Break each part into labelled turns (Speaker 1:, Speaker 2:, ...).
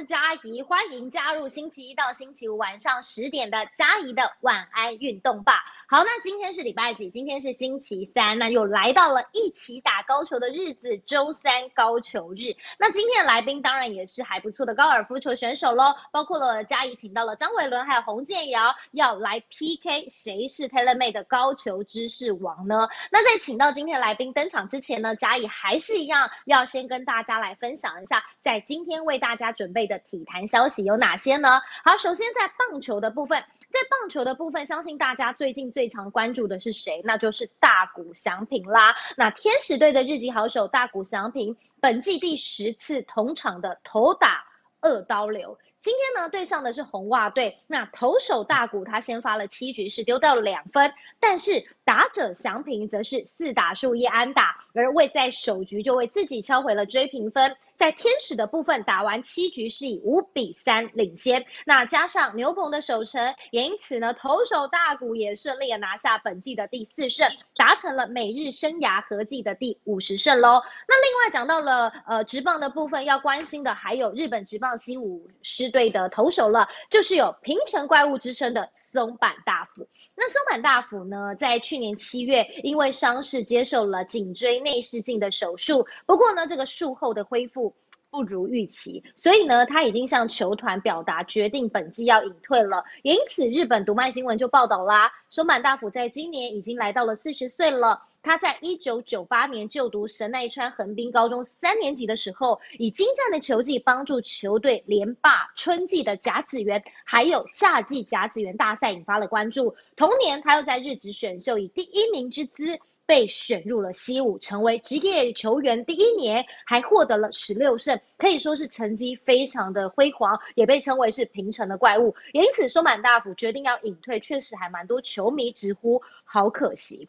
Speaker 1: 是嘉怡，欢迎加入星期一到星期五晚上十点的嘉怡的晚安运动吧。好，那今天是礼拜几？今天是星期三，那又来到了一起打高球的日子，周三高球日。那今天的来宾当然也是还不错的高尔夫球选手喽，包括了嘉怡请到了张伟伦还有洪建尧，要来 PK 谁是 TaylorMade 的高球知识王呢？那在请到今天的来宾登场之前呢，嘉怡还是一样要先跟大家来分享一下，在今天为大家准备的体坛消息有哪些呢？好，首先在棒球的部分。在棒球的部分，相信大家最近最常关注的是谁？那就是大谷翔平啦。那天使队的日籍好手大谷翔平，本季第十次同场的头打二刀流。今天呢，对上的是红袜队。那投手大谷他先发了七局，是丢掉了两分，但是打者祥平则是四打数一安打，而未在首局就为自己敲回了追平分。在天使的部分，打完七局是以五比三领先。那加上牛棚的守城，也因此呢，投手大谷也顺利的拿下本季的第四胜，达成了每日生涯合计的第五十胜喽。那另外讲到了呃直棒的部分，要关心的还有日本直棒西武队的投手了，就是有平成怪物之称的松坂大辅。那松坂大辅呢，在去年七月因为伤势接受了颈椎内视镜的手术，不过呢，这个术后的恢复不如预期，所以呢，他已经向球团表达决定本季要隐退了。因此，日本读卖新闻就报道啦，松坂大辅在今年已经来到了四十岁了。他在一九九八年就读神奈川横滨高中三年级的时候，以精湛的球技帮助球队连霸春季的甲子园，还有夏季甲子园大赛，引发了关注。同年，他又在日职选秀以第一名之姿被选入了西武，成为职业球员第一年，还获得了十六胜，可以说是成绩非常的辉煌，也被称为是平成的怪物。也因此，松满大辅决定要隐退，确实还蛮多球迷直呼好可惜。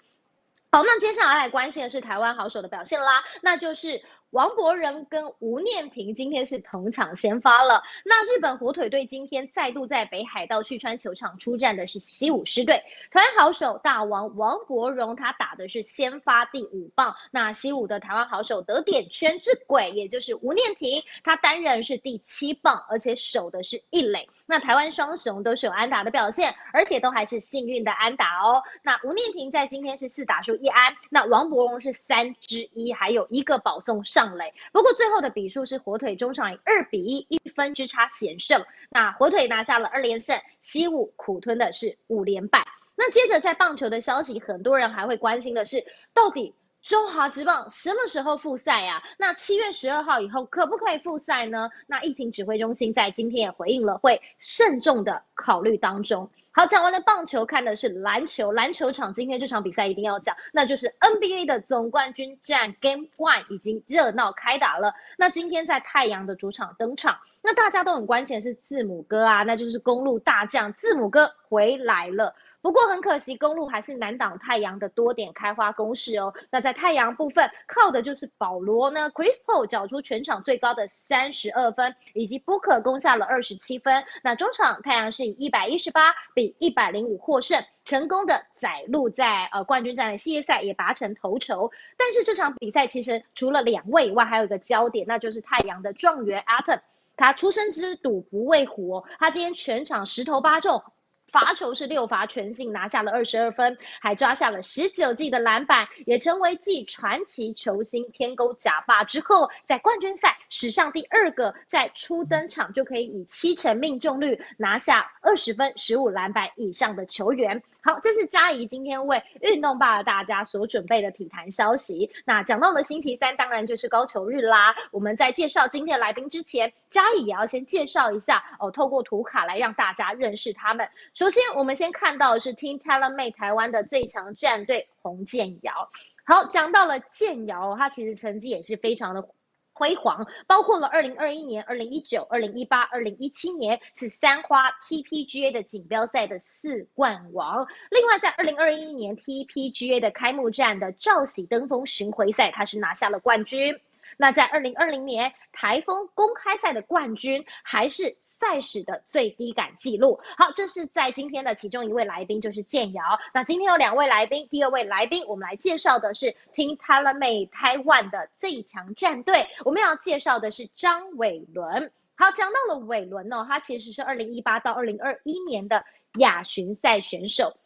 Speaker 1: 好，那接下来来关心的是台湾好手的表现啦，那就是。王博仁跟吴念婷今天是同场先发了。那日本火腿队今天再度在北海道旭川球场出战的是西武狮队。台湾好手大王王博荣他打的是先发第五棒。那西武的台湾好手得点圈之鬼，也就是吴念婷，他担任是第七棒，而且守的是一垒。那台湾双雄都是有安打的表现，而且都还是幸运的安打哦。那吴念婷在今天是四打数一安，那王博荣是三之一，还有一个保送上。上垒，不过最后的比数是火腿中场以二比一一分之差险胜，那火腿拿下了二连胜，西武苦吞的是五连败。那接着在棒球的消息，很多人还会关心的是，到底。中华职棒什么时候复赛呀？那七月十二号以后可不可以复赛呢？那疫情指挥中心在今天也回应了，会慎重的考虑当中。好，讲完了棒球，看的是篮球。篮球场今天这场比赛一定要讲，那就是 NBA 的总冠军战 Game One 已经热闹开打了。那今天在太阳的主场登场，那大家都很关心的是字母哥啊，那就是公路大将字母哥回来了。不过很可惜，公路还是难挡太阳的多点开花攻势哦。那在太阳部分，靠的就是保罗呢，Chris Paul 缴出全场最高的三十二分，以及 Booker 攻下了二十七分。那中场太阳是以一百一十八比一百零五获胜，成功的载入在呃冠军战的系列赛也拔成头筹。但是这场比赛其实除了两位以外，还有一个焦点，那就是太阳的状元 Atom，他出生之赌不畏虎哦，他今天全场十投八中。罚球是六罚全进，拿下了二十二分，还抓下了十九记的篮板，也成为继传奇球星天勾假发之后，在冠军赛史上第二个在初登场就可以以七成命中率拿下二十分、十五篮板以上的球员。好，这是嘉怡今天为运动吧大家所准备的体坛消息。那讲到了星期三，当然就是高球日啦。我们在介绍今天的来宾之前，嘉怡也要先介绍一下哦，透过图卡来让大家认识他们。首先，我们先看到的是 Team TaylorMade 台湾的最强战队洪建尧。好，讲到了建尧，他其实成绩也是非常的辉煌，包括了二零二一年、二零一九、二零一八、二零一七年是三花 TPGA 的锦标赛的四冠王。另外，在二零二一年 TPGA 的开幕战的赵喜登峰巡回赛，他是拿下了冠军。那在二零二零年台风公开赛的冠军，还是赛史的最低感记录。好，这是在今天的其中一位来宾就是建尧。那今天有两位来宾，第二位来宾我们来介绍的是 Team TaylorMade Taiwan 的最强战队，我们要介绍的是张伟伦。好，讲到了伟伦呢，他其实是二零一八到二零二一年的亚巡赛选手。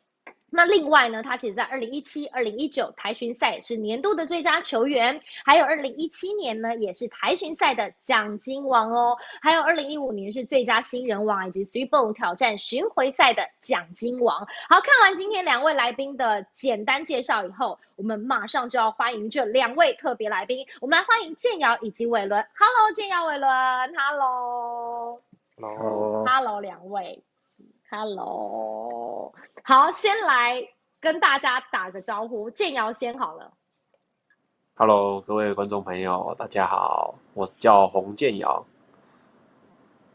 Speaker 1: 那另外呢，他其实在二零一七、二零一九台巡赛是年度的最佳球员，还有二零一七年呢也是台巡赛的奖金王哦，还有二零一五年是最佳新人王以及 Three Ball 挑战巡回赛的奖金王。好看完今天两位来宾的简单介绍以后，我们马上就要欢迎这两位特别来宾，我们来欢迎建尧以及伟伦。Hello，建尧、伟伦，Hello，Hello，Hello，两位。Hello，好，先来跟大家打个招呼，建尧先好了。
Speaker 2: Hello，各位观众朋友，大家好，我是叫洪建尧。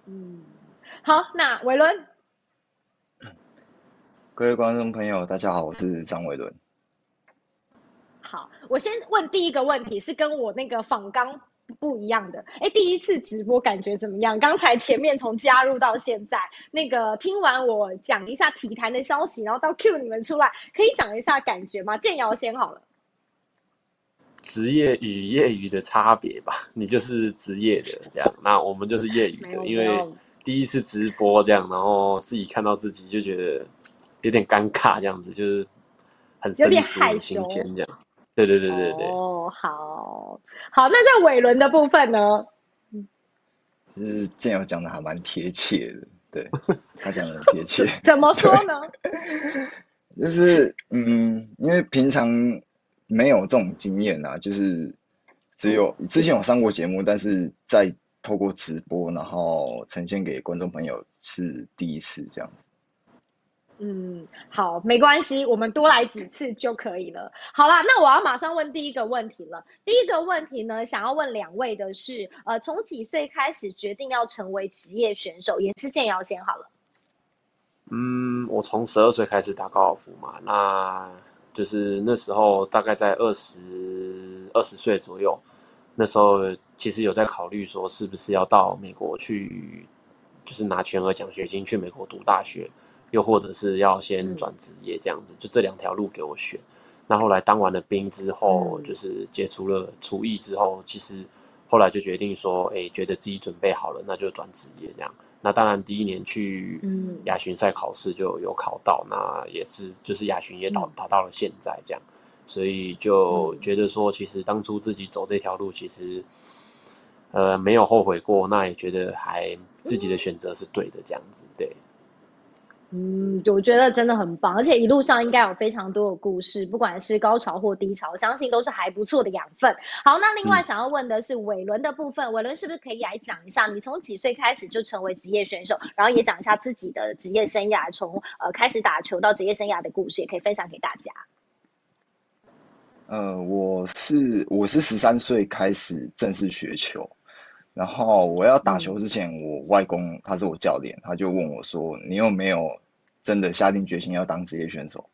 Speaker 1: 嗯，好，那伟伦。
Speaker 3: 各位观众朋友，大家好，我是张伟伦。
Speaker 1: 好，我先问第一个问题，是跟我那个访刚。不一样的，哎，第一次直播感觉怎么样？刚才前面从加入到现在，那个听完我讲一下体坛的消息，然后到 Q 你们出来，可以讲一下感觉吗？建尧先好了。
Speaker 2: 职业与业余的差别吧，你就是职业的这样，那我们就是业余的，因为第一次直播这样，然后自己看到自己就觉得有点尴尬，这样子就是很
Speaker 1: 有点害羞
Speaker 2: 这样。对对对对对。
Speaker 1: 哦，好，好，那在尾轮的部分呢？
Speaker 3: 就是建友讲的还蛮贴切的，对 他讲的贴切。
Speaker 1: 怎么说呢？
Speaker 3: 就是嗯，因为平常没有这种经验啊，就是只有之前有上过节目，但是在透过直播然后呈现给观众朋友是第一次这样子。
Speaker 1: 嗯，好，没关系，我们多来几次就可以了。好啦，那我要马上问第一个问题了。第一个问题呢，想要问两位的是，呃，从几岁开始决定要成为职业选手？也是建尧先好了。
Speaker 2: 嗯，我从十二岁开始打高尔夫嘛，那就是那时候大概在二十二十岁左右，那时候其实有在考虑说，是不是要到美国去，就是拿全额奖学金去美国读大学。又或者是要先转职业这样子，就这两条路给我选。那后来当完了兵之后，就是接触了厨艺之后，其实后来就决定说，哎，觉得自己准备好了，那就转职业这样。那当然第一年去亚巡赛考试就有考到，那也是就是亚巡也达达到了现在这样，所以就觉得说，其实当初自己走这条路，其实呃没有后悔过，那也觉得还自己的选择是对的这样子，对。
Speaker 1: 嗯，我觉得真的很棒，而且一路上应该有非常多的故事，不管是高潮或低潮，相信都是还不错的养分。好，那另外想要问的是伟伦的部分，伟伦是不是可以来讲一下，你从几岁开始就成为职业选手，然后也讲一下自己的职业生涯，从呃开始打球到职业生涯的故事，也可以分享给大家。
Speaker 3: 呃，我是我是十三岁开始正式学球。然后我要打球之前，我外公他是我教练，他就问我说：“你有没有真的下定决心要当职业选手？”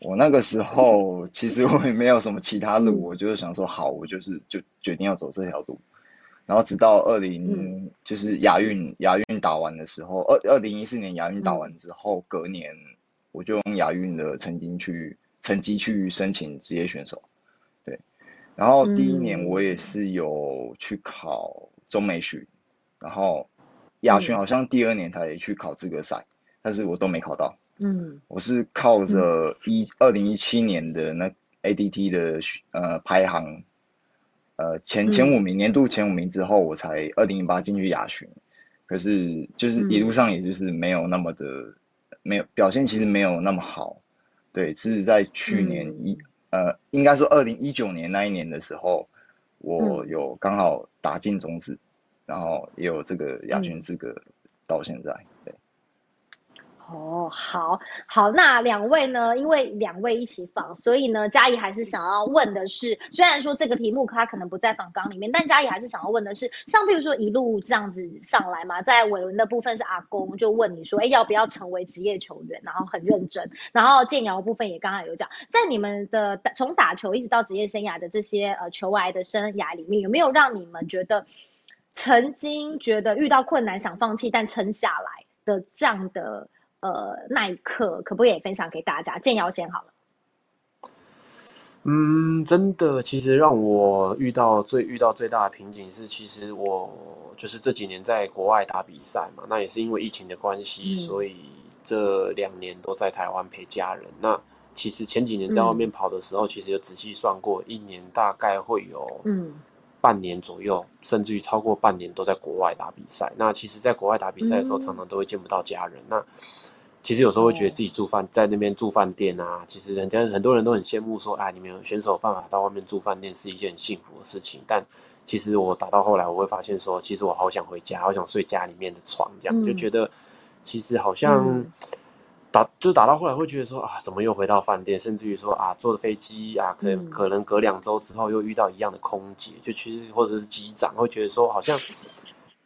Speaker 3: 我那个时候其实我也没有什么其他路，我就是想说好，我就是就决定要走这条路。然后直到二零就是亚运亚运打完的时候，二二零一四年亚运打完之后，隔年我就用亚运的成绩去成绩去申请职业选手。然后第一年我也是有去考中美巡，然后亚巡好像第二年才去考资格赛，但是我都没考到。嗯，我是靠着一二零一七年的那 ADT 的呃排行，呃前前五名年度前五名之后，我才二零一八进去亚巡，可是就是一路上也就是没有那么的没有表现，其实没有那么好。对，是在去年一。呃，应该说二零一九年那一年的时候，我有刚好打进种子，然后也有这个亚军资格，到现在。
Speaker 1: 哦，好好，那两位呢？因为两位一起访，所以呢，嘉怡还是想要问的是，虽然说这个题目他可能不在访纲里面，但嘉怡还是想要问的是，像比如说一路这样子上来嘛，在伟伦的部分是阿公就问你说，哎，要不要成为职业球员？然后很认真，然后建瑶部分也刚刚有讲，在你们的从打球一直到职业生涯的这些呃球癌的生涯里面，有没有让你们觉得曾经觉得遇到困难想放弃但撑下来的这样的？呃，那一刻可不可以分享给大家？建瑶先好了。
Speaker 2: 嗯，真的，其实让我遇到最遇到最大的瓶颈是，其实我就是这几年在国外打比赛嘛，那也是因为疫情的关系，所以这两年都在台湾陪家人。那其实前几年在外面跑的时候，其实有仔细算过，一年大概会有嗯半年左右，甚至于超过半年都在国外打比赛。那其实，在国外打比赛的时候，常常都会见不到家人。那其实有时候会觉得自己住饭在那边住饭店啊，其实人家很多人都很羡慕说，啊，你们选手有办法到外面住饭店是一件很幸福的事情。但其实我打到后来，我会发现说，其实我好想回家，好想睡家里面的床，这样就觉得其实好像打就打到后来会觉得说啊，怎么又回到饭店？甚至于说啊，坐飞机啊，可能可能隔两周之后又遇到一样的空姐，就其实或者是机长会觉得说，好像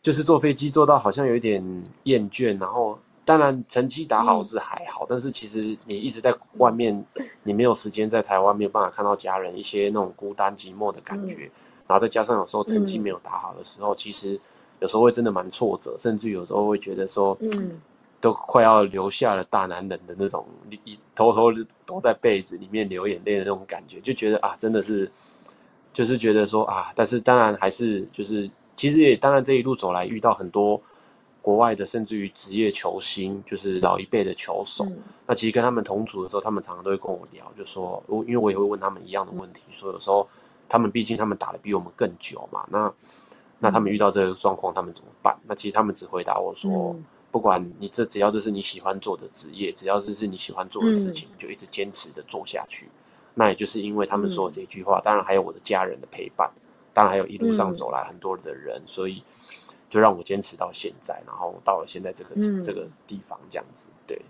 Speaker 2: 就是坐飞机坐到好像有一点厌倦，然后。当然，成绩打好是还好，但是其实你一直在外面，你没有时间在台湾，没有办法看到家人，一些那种孤单寂寞的感觉，然后再加上有时候成绩没有打好的时候，其实有时候会真的蛮挫折，甚至有时候会觉得说，嗯，都快要留下了大男人的那种，一偷偷躲在被子里面流眼泪的那种感觉，就觉得啊，真的是，就是觉得说啊，但是当然还是就是，其实也当然这一路走来遇到很多。国外的，甚至于职业球星，就是老一辈的球手。那其实跟他们同组的时候，他们常常都会跟我聊，就说，我因为我也会问他们一样的问题，说有时候他们毕竟他们打的比我们更久嘛，那那他们遇到这个状况，他们怎么办？那其实他们只回答我说，不管你这只要这是你喜欢做的职业，只要这是你喜欢做的事情，就一直坚持的做下去。那也就是因为他们说这句话，当然还有我的家人的陪伴，当然还有一路上走来很多的人，所以。就让我坚持到现在，然后到了现在这个这个地方这样子，对，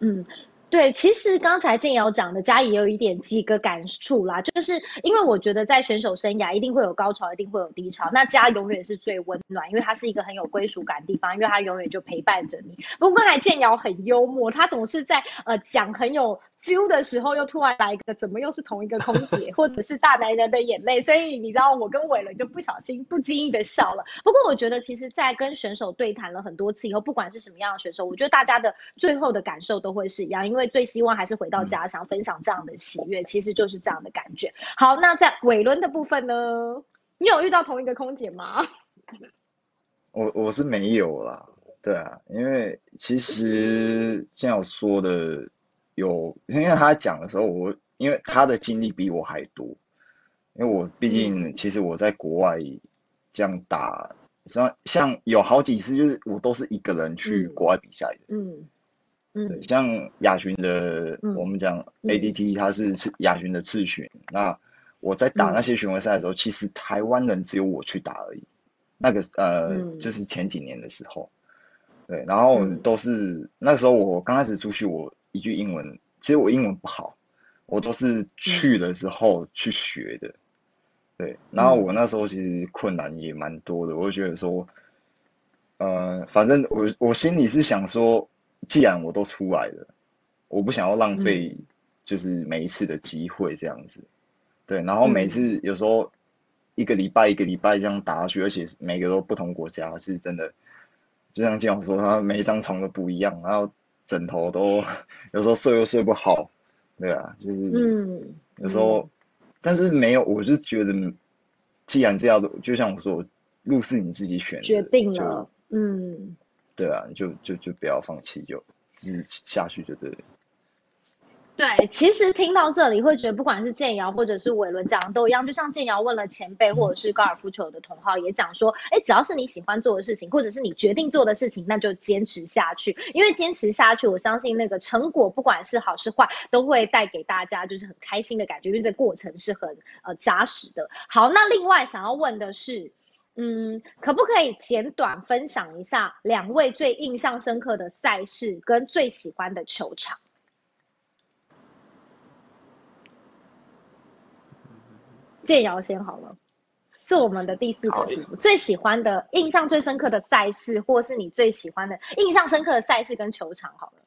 Speaker 1: 嗯，对，其实刚才建瑶讲的，嘉怡也有一点几个感触啦，就是因为我觉得在选手生涯一定会有高潮，一定会有低潮，那家永远是最温暖，因为它是一个很有归属感的地方，因为它永远就陪伴着你。不过刚才建瑶很幽默，他总是在呃讲很有。Feel 的时候又突然来一个，怎么又是同一个空姐，或者是大男人的眼泪？所以你知道，我跟伟伦就不小心、不经意的笑了。不过我觉得，其实，在跟选手对谈了很多次以后，不管是什么样的选手，我觉得大家的最后的感受都会是一样，因为最希望还是回到家乡分享这样的喜悦，其实就是这样的感觉。好，那在伟伦的部分呢？你有遇到同一个空姐吗？
Speaker 3: 我我是没有啦，对啊，因为其实像我说的。有，因为他讲的时候，我因为他的经历比我还多，因为我毕竟其实我在国外这样打，像像有好几次就是我都是一个人去国外比赛的，嗯。嗯，像亚巡的，我们讲 ADT，他是次亚巡的次巡，那我在打那些巡回赛的时候，其实台湾人只有我去打而已，那个呃，就是前几年的时候，对，然后都是那时候我刚开始出去我。一句英文，其实我英文不好，我都是去了之后去学的，对。然后我那时候其实困难也蛮多的，我就觉得说，呃，反正我我心里是想说，既然我都出来了，我不想要浪费，就是每一次的机会这样子，对。然后每次有时候一个礼拜一个礼拜这样打下去，而且每个都不同国家，是真的，就像金老说，他每一张床都不一样，然后。枕头都 有时候睡又睡不好，对啊，就是嗯，有时候，但是没有，我是觉得，既然这样的，就像我说，路是你自己选的，
Speaker 1: 决定了，嗯，
Speaker 3: 对啊，就就就不要放弃，就自己下去就对了。
Speaker 1: 对，其实听到这里会觉得，不管是建瑶或者是伟伦讲的都一样，就像建瑶问了前辈或者是高尔夫球的同好，也讲说，哎，只要是你喜欢做的事情，或者是你决定做的事情，那就坚持下去，因为坚持下去，我相信那个成果不管是好是坏，都会带给大家就是很开心的感觉，因为这过程是很呃扎实的。好，那另外想要问的是，嗯，可不可以简短分享一下两位最印象深刻的赛事跟最喜欢的球场？建瑶先好了，是我们的第四个题目。最喜欢的、印象最深刻的赛事，或是你最喜欢的、印象深刻的赛事跟球场好了。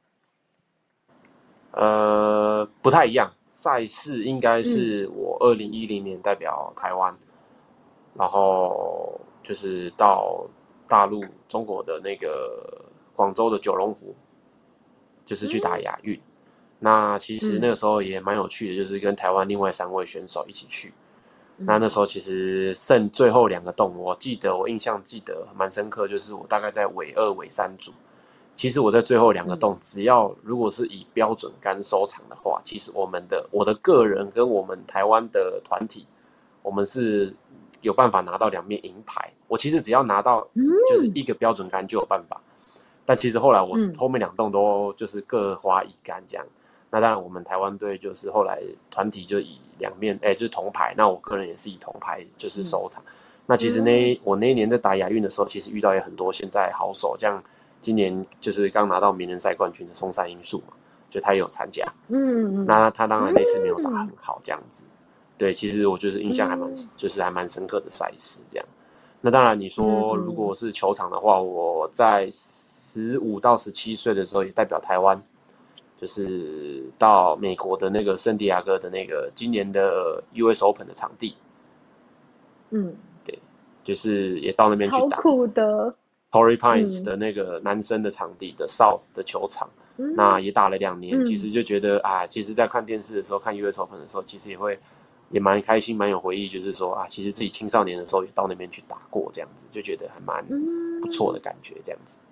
Speaker 2: 呃，不太一样。赛事应该是我二零一零年代表台湾，然后就是到大陆中国的那个广州的九龙湖，就是去打亚运。那其实
Speaker 1: 嗯
Speaker 2: 那个时候也蛮有趣的，就是跟台湾另外三位选手一起去。那那时候其实剩最后两个洞，我记得我印象记得蛮深刻，就是我大概在尾二、尾三组。其实我在最后两个洞，只要如果是以标准杆收场的话，其实我们的我的个人跟我们台湾的团体，我们是有办法拿到两面银牌。我其实只要拿到就是一个标准杆就有办法，但其实后来我是
Speaker 1: 嗯
Speaker 2: 后面两洞都就是各花一杆这样。那当然，我们台湾队就是后来团体就以两面，哎、就是铜牌。那我个人也是以铜牌就是收场。那其实那我那一年在打亚运的时候，其实遇到也很多现在好手，像今年就是刚拿到名人赛冠军的松山英树嘛，就他也有参加。
Speaker 1: 嗯嗯，
Speaker 2: 那他当然那次没有打很好，这样子。对，其实我就是印象还蛮，
Speaker 1: 嗯
Speaker 2: 就是还蛮深刻的赛事这样。那当然，你说
Speaker 1: 嗯
Speaker 2: 如果是球场的话，我在十五到十七岁的时候也代表台湾，就是到美国的那个圣地亚哥的那个今年的 US Open 的场地，
Speaker 1: 嗯，对
Speaker 2: 就是也到那边去打
Speaker 1: 超酷的
Speaker 2: ，Torrey Pines
Speaker 1: 嗯
Speaker 2: 的那个男生的场地的 South 的球场。
Speaker 1: 嗯
Speaker 2: 那也打了两年，
Speaker 1: 嗯
Speaker 2: 其实就觉得啊，其实，在看电视的时候，看 US Open 的时候，其实也会也蛮开心，蛮有回忆，就是说啊，其实自己青少年的时候也到那边去打过，这样子就觉得还蛮
Speaker 1: 嗯
Speaker 2: 不错的感觉，这样子。嗯，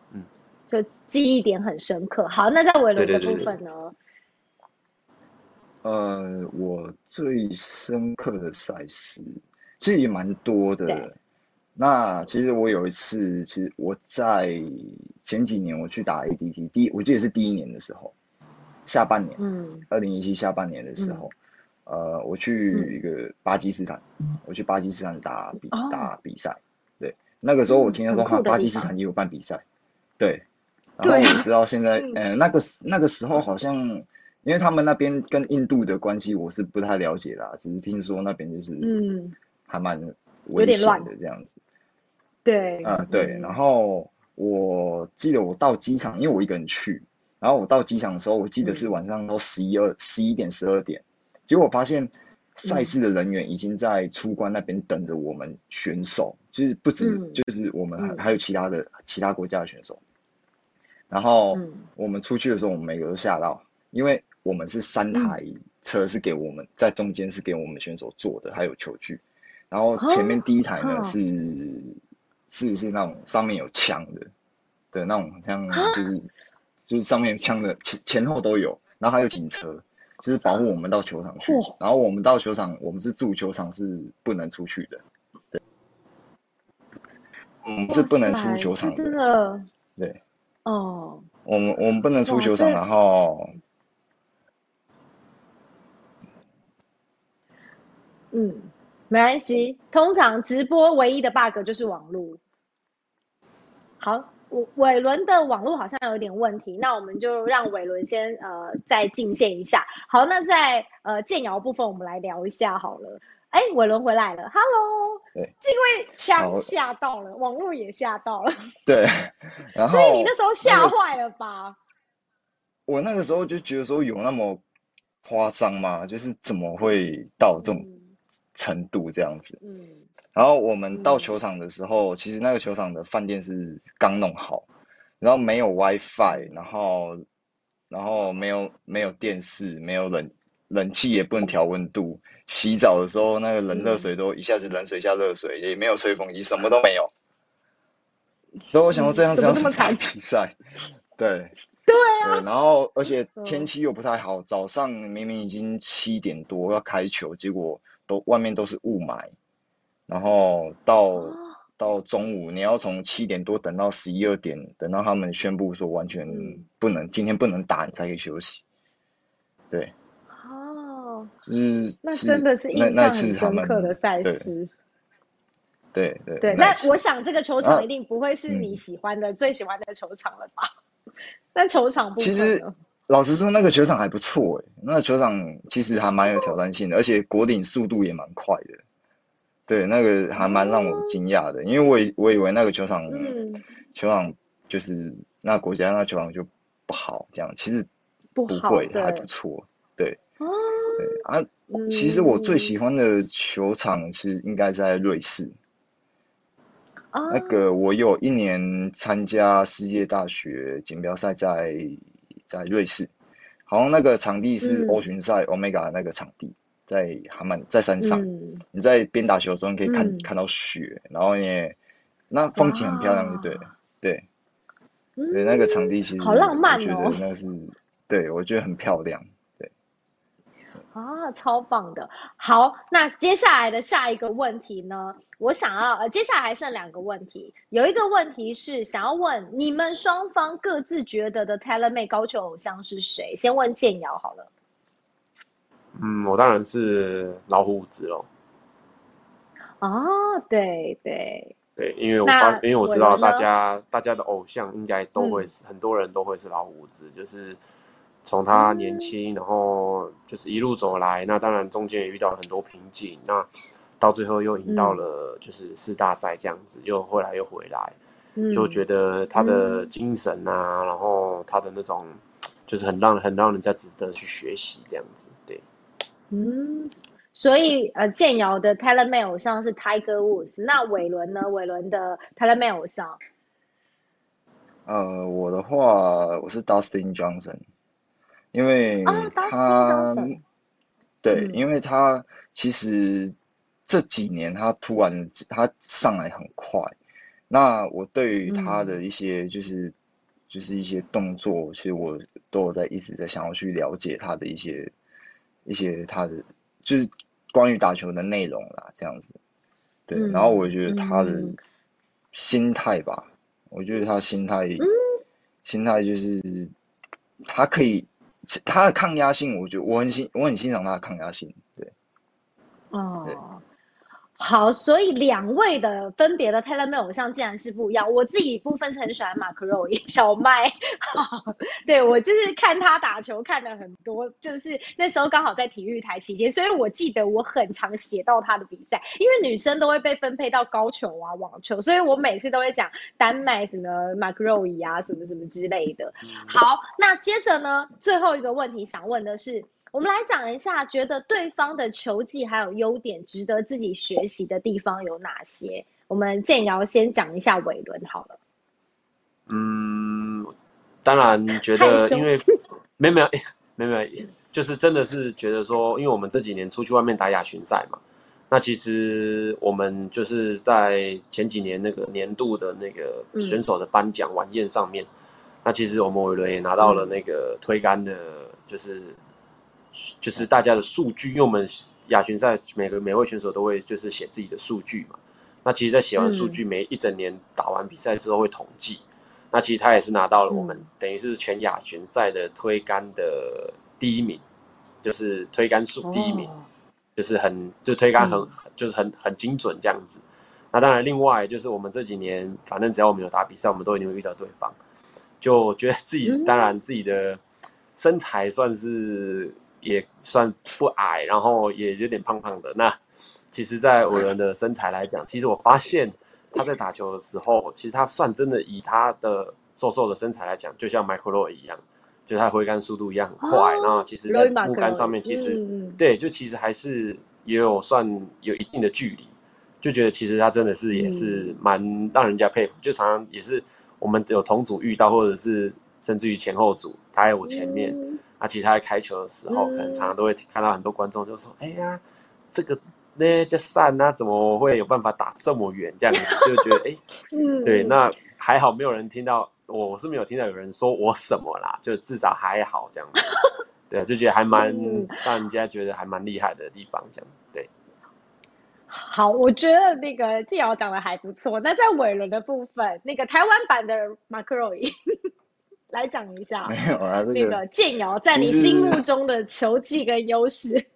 Speaker 1: 就记忆点很深刻。好，那在伟伦的
Speaker 2: 对对对对
Speaker 1: 部分呢？
Speaker 3: 呃，我最深刻的赛事其实也蛮多的。那其实我有一次，其实我在前几年我去打 ADT，第一我记得是第一年的时候，下半年，
Speaker 1: 嗯
Speaker 3: 二零一七下半年的时候，呃，我去一个巴基斯坦，我去巴基斯坦打比
Speaker 1: 哦
Speaker 3: 打比赛。对，那个时候我听到说，哈，巴基斯坦也有办比赛。对，然后我知道现在，
Speaker 1: 嗯。
Speaker 3: 呃，那个时那个时候好像，因为他们那边跟印度的关系我是不太了解啦，只是听说那边就是
Speaker 1: 嗯，
Speaker 3: 还蛮危险
Speaker 1: 点乱
Speaker 3: 的这样子。
Speaker 1: 对，
Speaker 3: 啊、对，然后我记得我到机场，因为我一个人去，然后我到机场的时候，我记得是晚上都十一二十一点十二点，结果我发现赛事的人员已经在出关那边等着我们选手，就是不止
Speaker 1: 嗯。
Speaker 3: 就是我们还有其他的其他国家的选手，然后
Speaker 1: 嗯。
Speaker 3: 我们出去的时候，我们每个都吓到，因为我们是三台车是给我们在中间是给我们选手坐的，还有球具，然后前面第一台呢
Speaker 1: 哦
Speaker 3: 是是是那种上面有枪的的那种，像就是就是上面枪的前前后都有，然后还有警车，就是保护我们到球场去
Speaker 1: 嚯。
Speaker 3: 然后我们到球场，我们是住球场是不能出去的，对，我们是不能出球场的对，
Speaker 1: 哦，
Speaker 3: 我们我们不能出球场，
Speaker 1: 这
Speaker 3: 然后
Speaker 1: 嗯，没关系。通常直播唯一的 bug 就是网络。好，伟伟伦的网络好像有点问题，那我们就让伟伦先呃再进线一下。好，那在呃建瑶部分我们来聊一下好了。哎，伟伦回来了，Hello。
Speaker 3: 对，
Speaker 1: 因为枪吓到了，网络也吓到了，
Speaker 3: 对，然后
Speaker 1: 所以你那时候吓坏了吧？
Speaker 3: 我那个时候就觉得说有那么夸张吗？就是怎么会到这种
Speaker 1: 嗯
Speaker 3: 程度这样子？
Speaker 1: 嗯
Speaker 3: 然后我们到
Speaker 1: 嗯
Speaker 3: 球场的时候，其实那个球场的饭店是刚弄好，然后没有 WiFi，然后然后没有没有电视，没有冷冷气也不能调温度，洗澡的时候那个冷热水都一下子冷水一下热水，也没有吹风机，什么都没有。所以我想说这样子要怎么打比赛？对
Speaker 1: 对
Speaker 3: 然后而且
Speaker 1: 嗯
Speaker 3: 天气又不太好，早上明明已经七点多要开球，结果都外面都是雾霾，然后到
Speaker 1: 哦
Speaker 3: 到中午你要从七点多等到十一二点，等到他们宣布说完全
Speaker 1: 嗯
Speaker 3: 不能，今天不能打，你才可以休息。对，
Speaker 1: 哦，
Speaker 3: 就是是
Speaker 1: 那真的是印象很深刻的赛事。
Speaker 3: 对对
Speaker 1: 对，那我想这个球场一定不会是你
Speaker 3: 嗯
Speaker 1: 喜欢的、最喜欢的球场了吧？那球场不
Speaker 3: 其实？老实说，那个球场还不错诶，那个球场其实还蛮有挑战性的，而且国顶速度也蛮快的。对，那个还蛮让我惊讶的，因为我以我以为那个球场，
Speaker 1: 嗯，
Speaker 3: 球场就是那国家那球场就不好，这样其实
Speaker 1: 不好
Speaker 3: 不会，还不错。对
Speaker 1: 哦，
Speaker 3: 对啊，其实我最喜欢的球场是应该在瑞士。
Speaker 1: 啊
Speaker 3: 那个我有一年参加世界大学锦标赛在在瑞士，好像那个场地是
Speaker 1: 嗯
Speaker 3: 欧巡赛 Omega 那个场地，在还蛮在山上。
Speaker 1: 嗯
Speaker 3: 你在边打球的时候，你可以看、
Speaker 1: 嗯
Speaker 3: 看到雪，然后也那风景很漂亮，就对了对
Speaker 1: 嗯
Speaker 3: 对，那个场地其实
Speaker 1: 好浪漫
Speaker 3: 我觉
Speaker 1: 哦
Speaker 3: 得那是对我觉得很漂亮。
Speaker 1: 啊，超棒的。好，那接下来的下一个问题呢？我想要呃，接下来还剩两个问题，有一个问题是想要问你们双方各自觉得的 TaylorMade 高球偶像是谁？先问建瑶好了。
Speaker 2: 嗯，我当然是老虎伍兹喽。
Speaker 1: 哦，对对，
Speaker 2: 对，因为我
Speaker 1: 那
Speaker 2: 发，因为我知道大家大家的偶像应该都会很多人都会是老虎伍兹，就是从他年轻，然后就是一路走来，那当然中间也遇到了很多瓶颈，那到最后又赢到
Speaker 1: 嗯
Speaker 2: 了就是四大赛这样子，又后来又回来，
Speaker 1: 嗯，
Speaker 2: 就觉得他的
Speaker 1: 嗯
Speaker 2: 精神啊，然后他的那种就是很让很让人家值得去学习这样子，对。
Speaker 1: 嗯，所以呃，建瑶的 TaylorMade 偶像是 Tiger Woods，那伟伦呢？伟伦的 TaylorMade 偶像
Speaker 3: 呃，我的话我是 Dustin Johnson，因为他对，
Speaker 1: 嗯。
Speaker 3: 因为他其实这几年他突然他上来很快，那我对于他的一些就是、就是一些动作，其实我都有在一直在想要去了解他的一些一些他的就是关于打球的内容啦，这样子。对，
Speaker 1: 嗯
Speaker 3: 然后我觉得他的
Speaker 1: 嗯。
Speaker 3: 心态吧，我觉得他心态，心态就是他可以他的抗压性，我觉得我很欣我很欣赏他的抗压性。对，对
Speaker 1: 哦，好，所以两位的分别的 TaylorMade 偶像竟然是不一样。我自己部分是很喜欢马克肉小麦，对我就是看他打球看了很多，就是那时候刚好在体育台期间，所以我记得我很常写到他的比赛，因为女生都会被分配到高球啊、网球，所以我每次都会讲丹麦什么马克肉伊啊什么什么之类的。好，那接着呢，最后一个问题想问的是，我们来讲一下，觉得对方的球技还有优点，值得自己学习的地方有哪些？我们建瑶先讲一下伟伦好了。
Speaker 2: 嗯，当然觉得，因为没有没有没有没有，就是真的是觉得说，因为我们这几年出去外面打亚巡赛嘛，那其实我们就是在前几年那个年度的那个
Speaker 1: 嗯
Speaker 2: 选手的颁奖晚宴上面，那其实我们伟伦也拿到了那个推杆的，就是就是大家的数据，因为我们亚巡赛每个每位选手都会就是写自己的数据嘛。那其实，在写完数据，每一整年打完比赛之后会统计。那其实他也是拿到了我们、
Speaker 1: 嗯
Speaker 2: 等于是全亚巡赛的推杆的第一名，就是推杆数第一名，
Speaker 1: 哦
Speaker 2: 就是很就推杆很、
Speaker 1: 嗯
Speaker 2: 就是很很精准这样子。那当然，另外就是我们这几年，反正只要我们有打比赛，我们都一定会遇到对方，就觉得自己、
Speaker 1: 嗯
Speaker 2: 当然自己的身材算是也算不矮，然后也有点胖胖的。那其实，在我人的身材来讲，其实我发现他在打球的时候，其实他算真的以他的瘦瘦的身材来讲，就像 Michael Roy 一样，就是他挥杆速度一样很快。
Speaker 1: 哦
Speaker 2: 然后其实，在木杆上面，其实、对，就其实还是也有算有一定的距离，就觉得其实他真的是也是蛮让人家佩服。就常常也是我们有同组遇到，或者是甚至于前后组，他在我前面。
Speaker 1: 嗯
Speaker 2: 啊，其实他在开球的时候，
Speaker 1: 嗯
Speaker 2: 可能常常都会看到很多观众就说：“哎呀，这个那叫散啊，怎么会有办法打这么远？”这样子就觉得，哎、
Speaker 1: 嗯
Speaker 2: 对，那还好没有人听到，我是没有听到有人说我什么啦，就至少还好这样子。对，就觉得还蛮
Speaker 1: 嗯
Speaker 2: 让人家觉得还蛮厉害的地方，这样对。
Speaker 1: 好，我觉得那个纪瑶讲的还不错。那在尾轮的部分，那个台湾版的马克肉伊来讲一下
Speaker 3: 没有啊，这
Speaker 1: 那
Speaker 3: 个
Speaker 1: 个建瑶在你心目中的球技跟优势。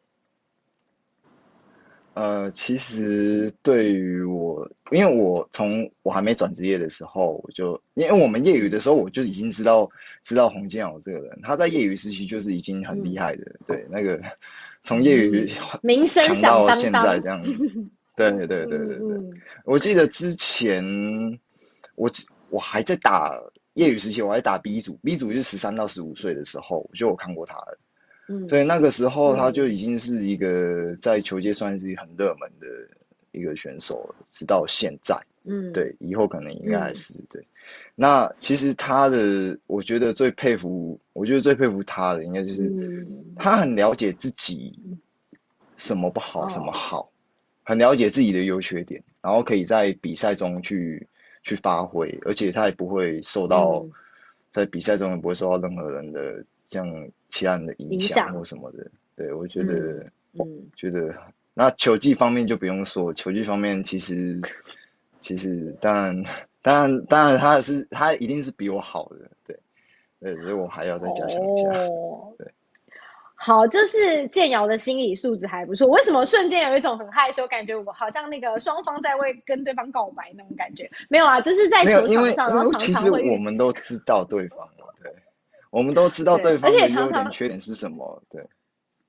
Speaker 3: 呃，其实对于我，因为我从我还没转职业的时候，我就因为我们业余的时候，我就已经知道知道洪建尧这个人，他在业余时期就是已经很厉害的，对，那个从业余
Speaker 1: 名声
Speaker 3: 到现在
Speaker 1: 当
Speaker 3: 这样子，对对对对对我记得之前我记我还在打业余时期，我还打 B 组，B 组就是十三到十五岁的时候，我就有看过他了。
Speaker 1: 嗯，
Speaker 3: 所以，那个时候他
Speaker 1: 嗯
Speaker 3: 就已经是一个在球界算是很热门的一个选手了，直到现在。
Speaker 1: 嗯，
Speaker 3: 对，以后可能应该还是对。那其实他的，我觉得最佩服，我觉得最佩服他的，应该就是
Speaker 1: 嗯
Speaker 3: 他很了解自己什么不好，什么
Speaker 1: 哦
Speaker 3: 好，很了解自己的优缺点，然后可以在比赛中去去发挥，而且他也不会受到
Speaker 1: 嗯
Speaker 3: 在比赛中也不会受到任何人的像其他人的影响或什么的。对，我觉得
Speaker 1: 嗯
Speaker 3: 觉得那球技方面就不用说，球技方面其实其实当然当然当然他是他一定是比我好的，对对，所以我还要再加强一下。
Speaker 1: 哦，
Speaker 3: 对。
Speaker 1: 好，就是建瑶的心理素质还不错。为什么瞬间有一种很害羞，感觉我好像那个双方在为跟对方告白那种感觉？没有啊，就是在球场上，然后
Speaker 3: 其实我们都知道对方了，对，我们都知道
Speaker 1: 对
Speaker 3: 对方的优
Speaker 1: 而且常常
Speaker 3: 点缺点是什么，对。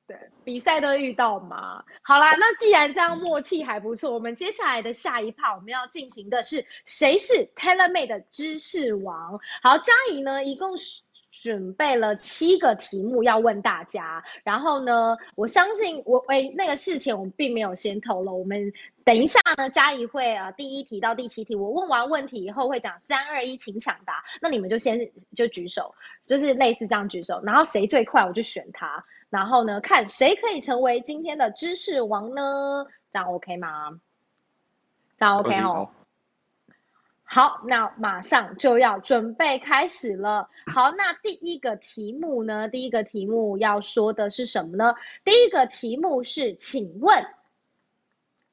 Speaker 1: 对，比赛都遇到嘛。好啦，那既然这样默契还不错，我们接下来的下一趴我们要进行的是谁是 TaylorMade 的知识王？好，嘉怡呢一共是准备了七个题目要问大家，然后呢，我相信我诶那个事情我们并没有先透露，我们等一下呢，嘉怡会啊第一题到第七题，我问完问题以后会讲三二一，请抢答，那你们就先就举手，就是类似这样举手，然后谁最快我就选他。然后呢，看谁可以成为今天的知识王呢？这样 OK 吗？这样 OK 哦。好，那马上就要准备开始了。好，那第一个题目呢？第一个题目要说的是什么呢？第一个题目是，请问，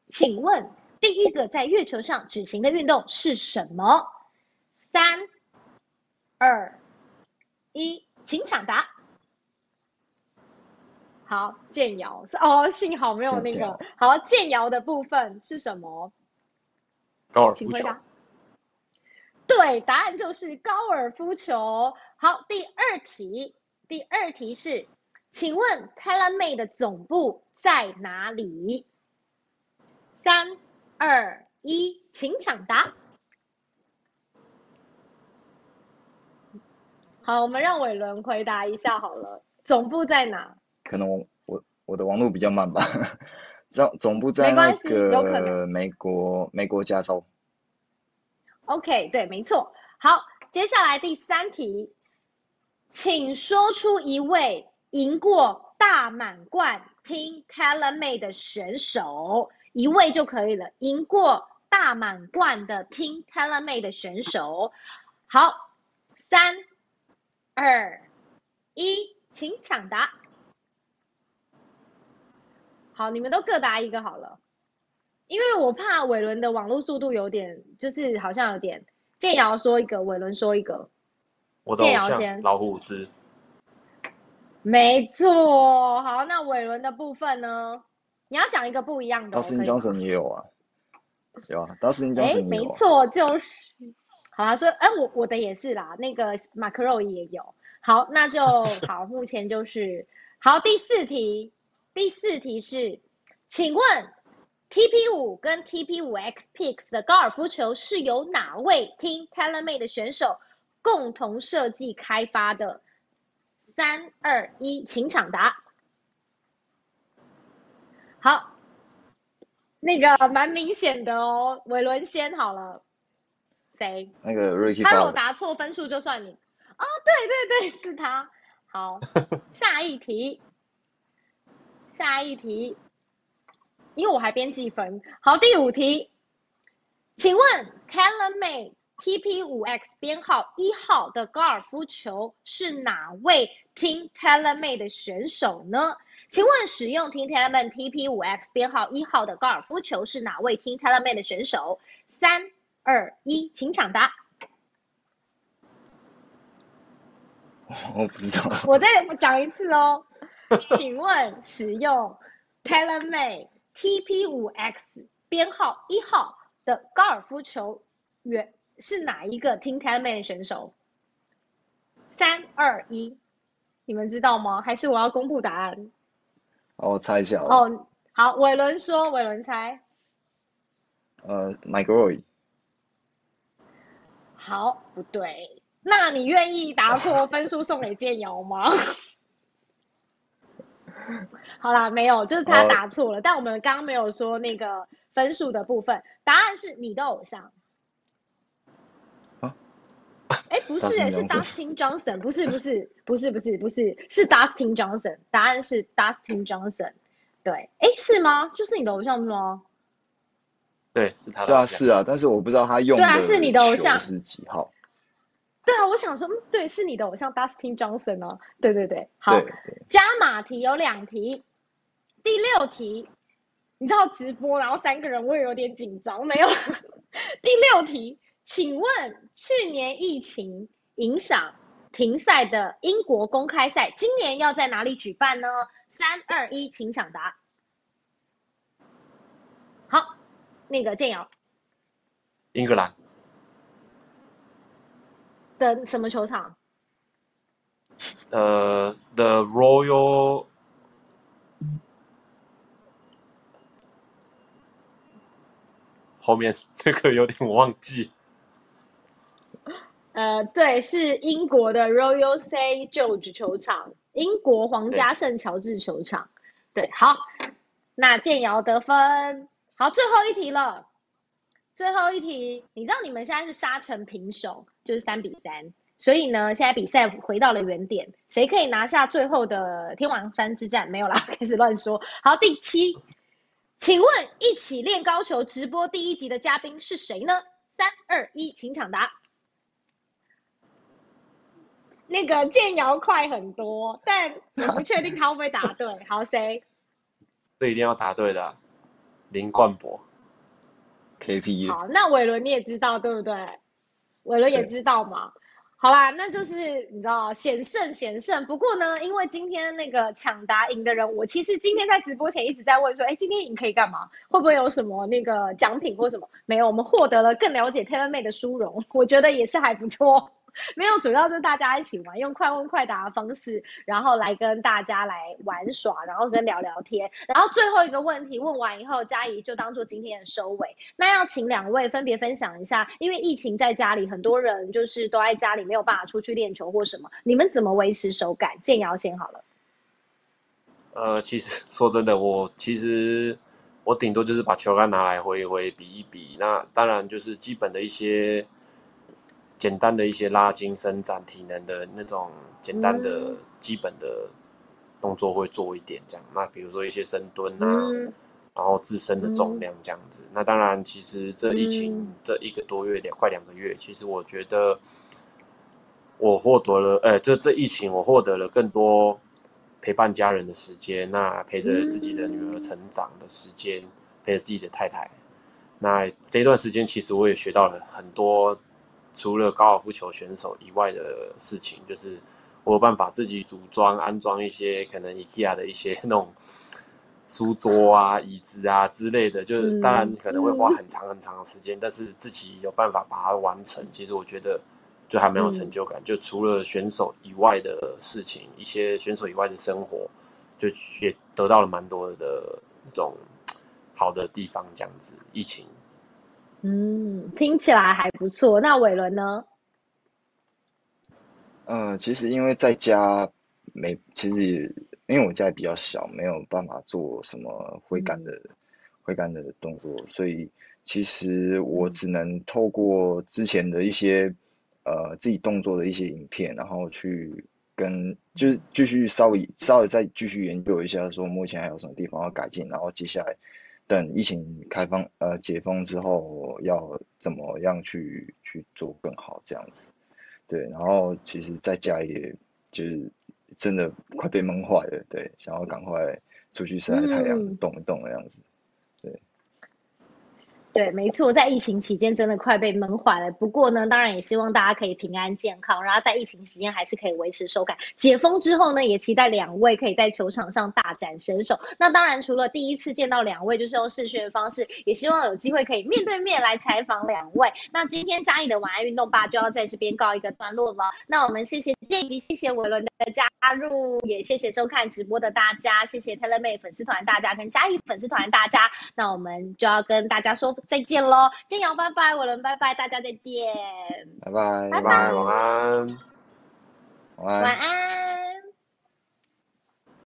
Speaker 1: 请问第一个在月球上举行的运动是什么？三、二、一，请抢答。好，建瑶是哦，幸好没有那个好建瑶的部分是什么？
Speaker 2: 高尔夫球，
Speaker 1: 请回答。对，答案就是高尔夫球。好，第二题，第二题是，请问 TaylorMade 的总部在哪里？三、二、一，请抢答。好，我们让伟伦回答一下好了，总部在哪？
Speaker 3: 可能我我我的网络比较慢吧，总总部在那个
Speaker 1: 能
Speaker 3: 美国美国加州，
Speaker 1: OK，对，没错。好，接下来第三题，请说出一位赢过大满贯听 TaylorMade 的选手，一位就可以了。赢过大满贯的听 TaylorMade 的选手。好，三、二、一，请抢答。好，你们都各答一个好了。因为我怕伟伦的网络速度有点，就是好像有点，建瑶说一个，伟伦说一个，
Speaker 2: 我的偶
Speaker 1: 建瑶先
Speaker 2: 老虎之，
Speaker 1: 没错。好，那伟伦的部分呢？你要讲一个不一样的、哦可以吗
Speaker 3: Johnson 也有啊，有啊，Dustin
Speaker 1: 哎
Speaker 3: ，Johnson 也
Speaker 1: 没
Speaker 3: 有啊，
Speaker 1: 错，就是，好啦，说，哎，我我的也是啦，那个马克肉也有。好，那就 好，目前就是好。第四题，第四题是，请问 TP 五跟 TP 五 X Pix 的高尔夫球是由哪位听 TaylorMade 的选手共同设计开发的？三二一，请抢答。好，那个蛮明显的哦，伟伦先好了，谁？
Speaker 3: 那个 Ricky
Speaker 1: 他如果答错分数就算你。哦，对对对，是他。好，下一题，下一题，因为我还编记分。好，第五题，请问 TaylorMade TP 五 X 编号一号的高尔夫球是哪位听 TaylorMade 的选手呢？请问使用听 TaylorMade TP 五 X 编号一号的高尔夫球是哪位听 TaylorMade 的选手？三二一，请抢答。
Speaker 3: 我不知道，
Speaker 1: 我再讲一次哦，请问使用 TaylorMade TP 五 X 编号一号的高尔夫球员是哪一个听 TaylorMade 的选手？三二一，你们知道吗？还是我要公布答案？
Speaker 3: 好我猜一下哦，
Speaker 1: 哦，好，伟伦说，伟伦猜。
Speaker 3: 呃 Roy，
Speaker 1: 好，不对。那你愿意答错 分数送给建瑶吗？好啦，没有，就是他答错了。但我们刚刚没有说那个分数的部分，答案是你的偶像。啊？哎、不是、是 Dustin Johnson，不是，不是，不是，不是，不是，是 Dustin Johnson。答案是 Dustin Johnson。对，哎、是吗？就是你的偶像吗？
Speaker 2: 对，是他。
Speaker 3: 对啊，是啊，但是我不知道他用
Speaker 1: 的啊，是你的偶像
Speaker 3: 是几号。
Speaker 1: 对啊，我想说，嗯，对，是你的偶像 Dustin Johnson 哦。对对对，好，
Speaker 3: 对对
Speaker 1: 加码题有两题，第六题，你知道直播，然后三个人我也有点紧张，没有。第六题，请问去年疫情影响停赛的英国公开赛，今年要在哪里举办呢？三二一，请抢答。好，那个建瑶
Speaker 2: 英格兰
Speaker 1: 的什么球场？
Speaker 2: 呃，The Royal 后面这个有点忘记。
Speaker 1: 呃，对，是英国的 Royal St George 球场，英国皇家圣乔治球场。对，好，那建瑶得分。好，最后一题了。最后一题，你知道你们现在是杀成平手，就是三比三。所以呢，现在比赛回到了原点，谁可以拿下最后的天王山之战？没有啦，开始乱说。好，第七，请问一起练高球直播第一集的嘉宾是谁呢？三二一，请抢答。那个建瑶快很多，但我不确定他会不会答对。好，谁？
Speaker 2: 这一定要答对的，林冠博。
Speaker 1: 好，那伟伦你也知道对不对？伟伦也知道嘛。好啦，那就是你知道险胜险胜。不过呢，因为今天那个抢答赢的人，我其实今天在直播前一直在问说，哎，今天赢可以干嘛？会不会有什么那个奖品或什么？没有，我们获得了更了解 Taylor Made 的殊荣，我觉得也是还不错。没有，主要就是大家一起玩，用快问快答的方式，然后来跟大家来玩耍，然后跟聊聊天。然后最后一个问题问完以后，嘉怡就当做今天的收尾。那要请两位分别分享一下，因为疫情在家里，很多人就是都在家里没有办法出去练球或什么，你们怎么维持手感？建瑶先好了。
Speaker 2: 呃，其实说真的，我其实我顶多就是把球杆拿来挥一挥，比一比。那当然就是基本的一些。简单的一些拉筋、伸展、体能的那种简单的基本的动作会做一点这样。那比如说一些深蹲啊，然后自身的重量这样子。那当然，其实这疫情这一个多月两快两个月，其实我觉得我获得了，呃，这这疫情我获得了更多陪伴家人的时间，那陪着自己的女儿成长的时间，陪着自己的太太。那这段时间其实我也学到了很多。除了高尔夫球选手以外的事情，就是我有办法自己组装、安装一些可能 IKEA 的一些那种书桌啊、椅子啊之类的。就是当然可能会花很长很长的时间，但是自己有办法把它完成。其实我觉得就还蛮有成就感。就除了选手以外的事情，一些选手以外的生活，就也得到了蛮多的那种好的地方。这样子，疫情。
Speaker 1: 嗯，听起来还不错。那伟伦呢？
Speaker 3: 呃，其实因为在家没，其实因为我家比较小，没有办法做什么挥杆的挥杆的动作，所以其实我只能透过之前的一些呃自己动作的一些影片，然后去跟就是继续稍微稍微再继续研究一下，说目前还有什么地方要改进，然后接下来。等疫情开放呃解封之后，要怎么样去去做更好这样子？对，然后其实在家也就是真的快被闷坏了，对，想要赶快出去晒晒太阳，动一动的样子。
Speaker 1: 对，没错，在疫情期间真的快被闷坏了。不过呢，当然也希望大家可以平安健康，然后在疫情时间还是可以维持手感。解封之后呢，也期待两位可以在球场上大展身手。那当然，除了第一次见到两位就是用视讯的方式，也希望有机会可以面对面来采访两位。那今天嘉义的晚安运动吧就要在这边告一个段落了。那我们谢谢这一集，谢谢伟伦的加入，也谢谢收看直播的大家，谢谢 t e l e m a 粉丝团大家跟嘉义粉丝团大家。那我们就要跟大家说。再见喽，金瑶拜拜，我伦拜拜，大家再见，
Speaker 3: 拜拜，
Speaker 2: 拜拜，晚安，
Speaker 3: 晚安，
Speaker 1: 晚安。